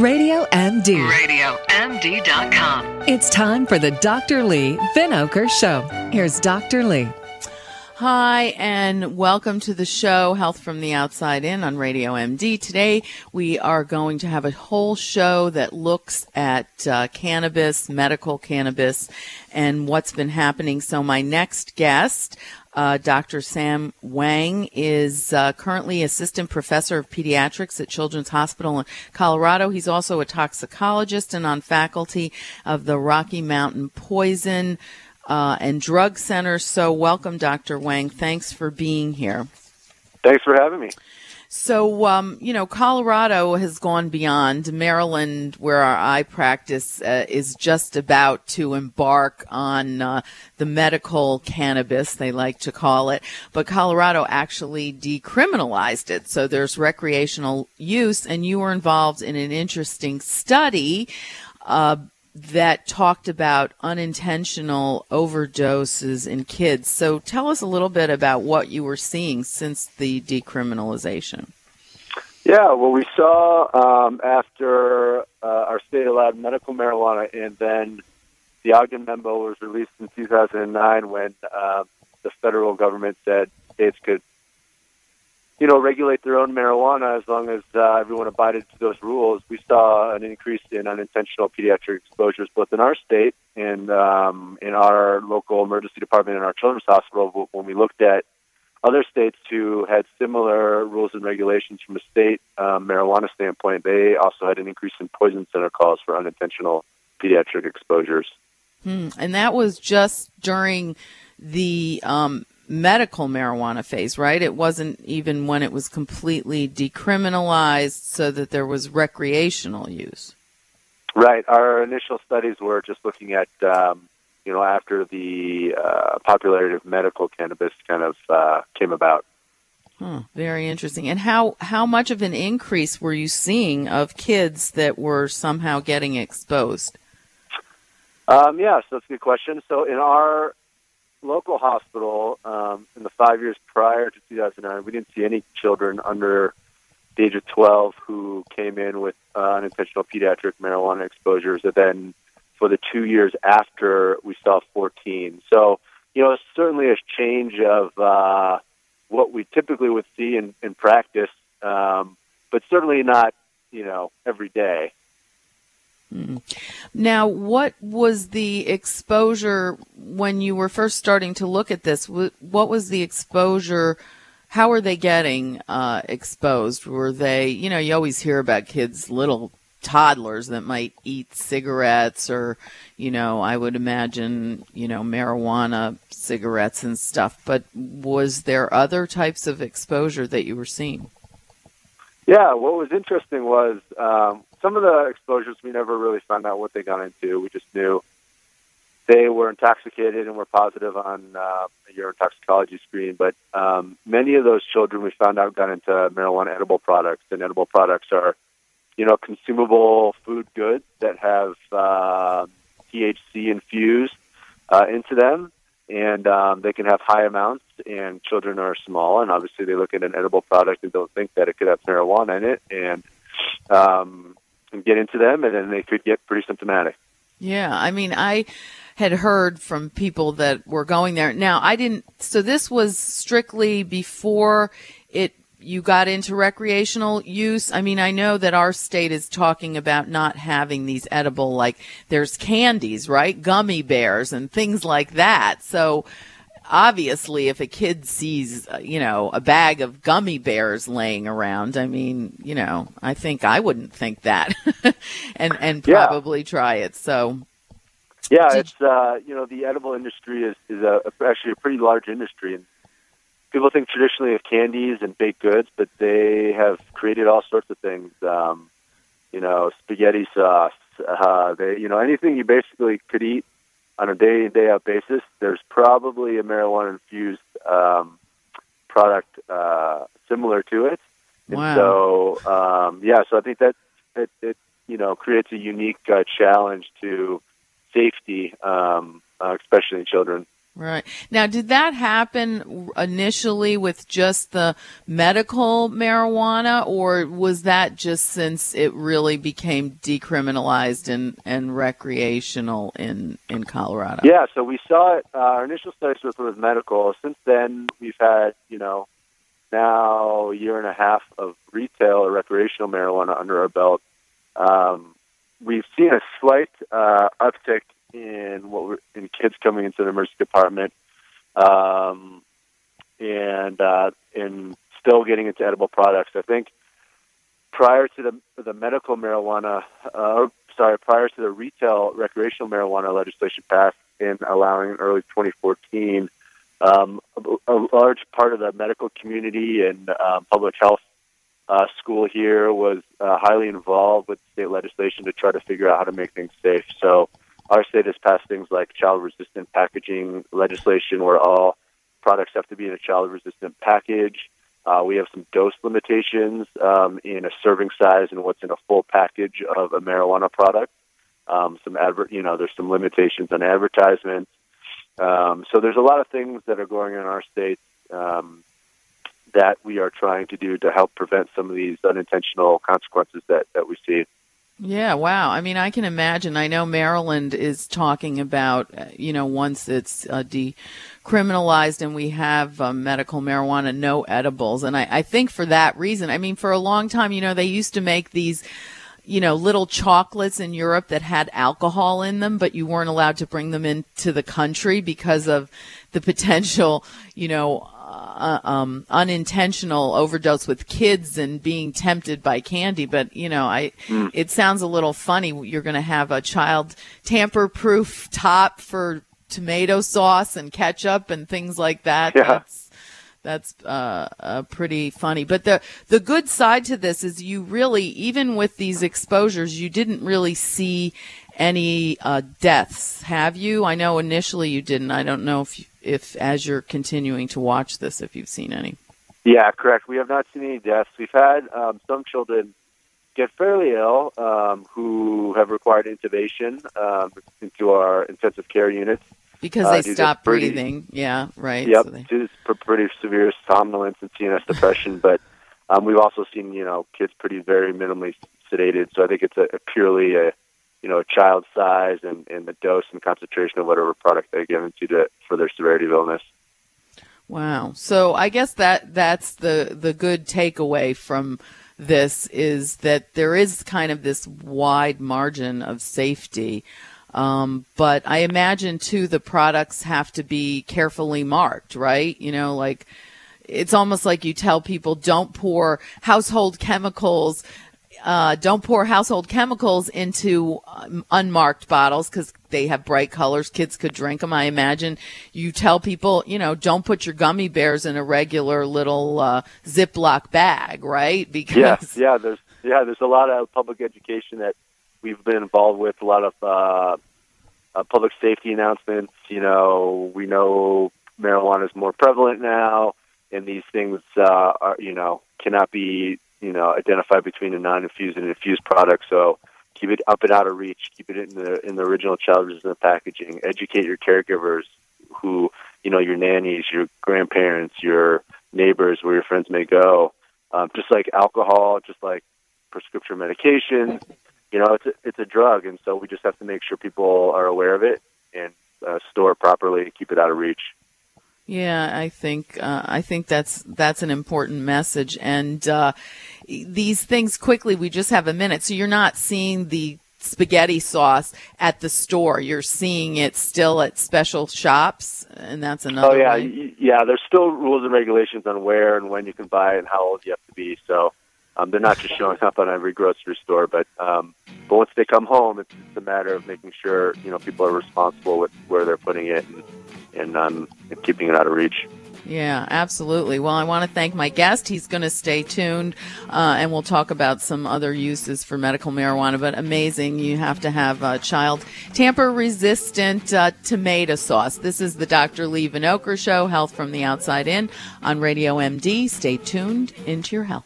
Radio MD. RadioMD.com. It's time for the Dr. Leigh Vinocur Show. Here's Dr. Leigh. Hi, and welcome to the show, Health from the Outside In on Radio MD. Today, we are going to have a whole show that looks at uh, cannabis, medical cannabis, and what's been happening. So, my next guest, uh, Dr. Sam Wang is uh, currently assistant professor of pediatrics at Children's Hospital in Colorado. He's also a toxicologist and on faculty of the Rocky Mountain Poison uh, and Drug Center. So, welcome, Dr. Wang. Thanks for being here. Thanks for having me. So, um, you know, Colorado has gone beyond. Maryland, where our eye practice uh, is just about to embark on uh, the medical cannabis, they like to call it. But Colorado actually decriminalized it. So there's recreational use, and you were involved in an interesting study. Uh, that talked about unintentional overdoses in kids. So tell us a little bit about what you were seeing since the decriminalization. Yeah, well, we saw um, after uh, our state allowed medical marijuana, and then the Ogden memo was released in 2009 when uh, the federal government said states could you know, regulate their own marijuana as long as uh, everyone abided to those rules. We saw an increase in unintentional pediatric exposures both in our state and um, in our local emergency department and our children's hospital. When we looked at other states who had similar rules and regulations from a state um, marijuana standpoint, they also had an increase in poison center calls for unintentional pediatric exposures. Hmm. And that was just during the um, medical marijuana phase, right? It wasn't even when it was completely decriminalized so that there was recreational use. Right. Our initial studies were just looking at, um, you know, after the uh, popularity of medical cannabis kind of uh, came about. Huh, very interesting. And how, how much of an increase were you seeing of kids that were somehow getting exposed? Um, yeah, so that's a good question. So in our local hospital, um, in the five years prior to 2009, we didn't see any children under the age of 12 who came in with uh, unintentional pediatric marijuana exposures. And then for the two years after, we saw 14. So, you know, certainly a change of uh, what we typically would see in, in practice, um, but certainly not, you know, every day. Now, what was the exposure when you were first starting to look at this? What was the exposure? How are they getting uh, exposed? Were they, you know, you always hear about kids, little toddlers that might eat cigarettes or, you know, I would imagine, you know, marijuana cigarettes and stuff. But was there other types of exposure that you were seeing? Yeah, what was interesting was um, some of the exposures we never really found out what they got into. We just knew they were intoxicated and were positive on uh, a urine toxicology screen. But um, many of those children we found out got into marijuana edible products, and edible products are, you know, consumable food goods that have uh, THC infused uh, into them, and um, they can have high amounts. And children are small, and obviously they look at an edible product and don't think that it could have marijuana in it, and um, and get into them, and then they could get pretty symptomatic. Yeah, I mean, I had heard from people that were going there. Now, I didn't. So this was strictly before it you got into recreational use. I mean, I know that our state is talking about not having these edible like there's candies, right? Gummy bears and things like that. So obviously if a kid sees uh, you know a bag of gummy bears laying around i mean you know i think i wouldn't think that and and probably yeah. try it so yeah Did it's uh you know the edible industry is is a, actually a pretty large industry and people think traditionally of candies and baked goods but they have created all sorts of things um you know spaghetti sauce uh they you know anything you basically could eat on a day in day out basis, there's probably a marijuana infused um, product uh, similar to it. Wow. And so um, yeah, so I think that it, it you know creates a unique uh, challenge to safety, um, uh, especially in children. Right. Now, did that happen initially with just the medical marijuana, or was that just since it really became decriminalized and, and recreational in, in Colorado? Yeah, so we saw it, uh, our initial studies was with medical. Since then, we've had, you know, now a year and a half of retail or recreational marijuana under our belt. Um, we've seen a slight uh, uptick in what we're, in kids coming into the emergency department, um, and uh, in still getting into edible products. I think prior to the the medical marijuana, uh, sorry, prior to the retail recreational marijuana legislation passed in allowing in early 2014, um, a, a, large part of the medical community and uh, public health uh, school here was uh, highly involved with state legislation to try to figure out how to make things safe. So our state has passed things like child resistant packaging legislation where all products have to be in a child resistant package. Uh, we have some dose limitations um, in a serving size and what's in a full package of a marijuana product. Um, some you know, there's some limitations on advertisements. Um, so there's a lot of things that are going on in our state um, that we are trying to do to help prevent some of these unintentional consequences that, that we see. Yeah, wow. I mean, I can imagine. I know Maryland is talking about, uh, you know, once it's uh, decriminalized and we have uh, medical marijuana, no edibles. And I, I think for that reason, I mean, for a long time, you know, they used to make these you know, little chocolates in Europe that had alcohol in them, but you weren't allowed to bring them into the country because of the potential, you know, uh, um, unintentional overdose with kids and being tempted by candy. But you know, I mm. it sounds a little funny. You're going to have a child tamper-proof top for tomato sauce and ketchup and things like that. Yeah. That's, that's uh, uh, pretty funny. But the the good side to this is you really, even with these exposures, you didn't really see any uh, deaths, have you? I know initially you didn't. I don't know if you, if as you're continuing to watch this, if you've seen any. Yeah, correct. We have not seen any deaths. We've had um, some children get fairly ill um, who have required intubation um, into our intensive care units because they uh, stop pretty, breathing. Yeah, right. Yep, so they... due to pretty severe somnolence and CNS depression. but um, we've also seen you know kids pretty very minimally sedated. So I think it's a, a purely a you know, child size and, and the dose and concentration of whatever product they're given to, to for their severity of illness. Wow. So I guess that that's the the good takeaway from this is that there is kind of this wide margin of safety. Um, but I imagine too the products have to be carefully marked, right? You know, like it's almost like you tell people don't pour household chemicals uh, don't pour household chemicals into um, unmarked bottles because they have bright colors. Kids could drink them. I imagine you tell people, you know, don't put your gummy bears in a regular little uh, Ziploc bag, right? Because yeah, yeah, there's yeah, there's a lot of public education that we've been involved with. A lot of uh, uh, public safety announcements. You know, we know marijuana is more prevalent now, and these things uh, are, you know, cannot be you know, identify between a non-infused and infused product. So keep it up and out of reach. Keep it in the in the original child resistant packaging. Educate your caregivers, who you know, your nannies, your grandparents, your neighbors, where your friends may go. Um, just like alcohol, just like prescription medication, you know, it's a, it's a drug, and so we just have to make sure people are aware of it and uh, store it properly, keep it out of reach. Yeah, I think uh, I think that's that's an important message, and uh, these things quickly. We just have a minute, so you're not seeing the spaghetti sauce at the store. You're seeing it still at special shops, and that's another. Oh yeah, way. yeah. There's still rules and regulations on where and when you can buy and how old you have to be. So um, they're not just showing up on every grocery store, but um, but once they come home, it's, it's a matter of making sure you know people are responsible with where they're putting it. And, and, um, keeping it out of reach. Yeah, absolutely. Well, I want to thank my guest. He's going to stay tuned, uh, and we'll talk about some other uses for medical marijuana. But amazing, you have to have a child tamper resistant uh, tomato sauce. This is the Dr. Leigh Vinocur Show, Health from the Outside In on Radio MD. Stay tuned into your health.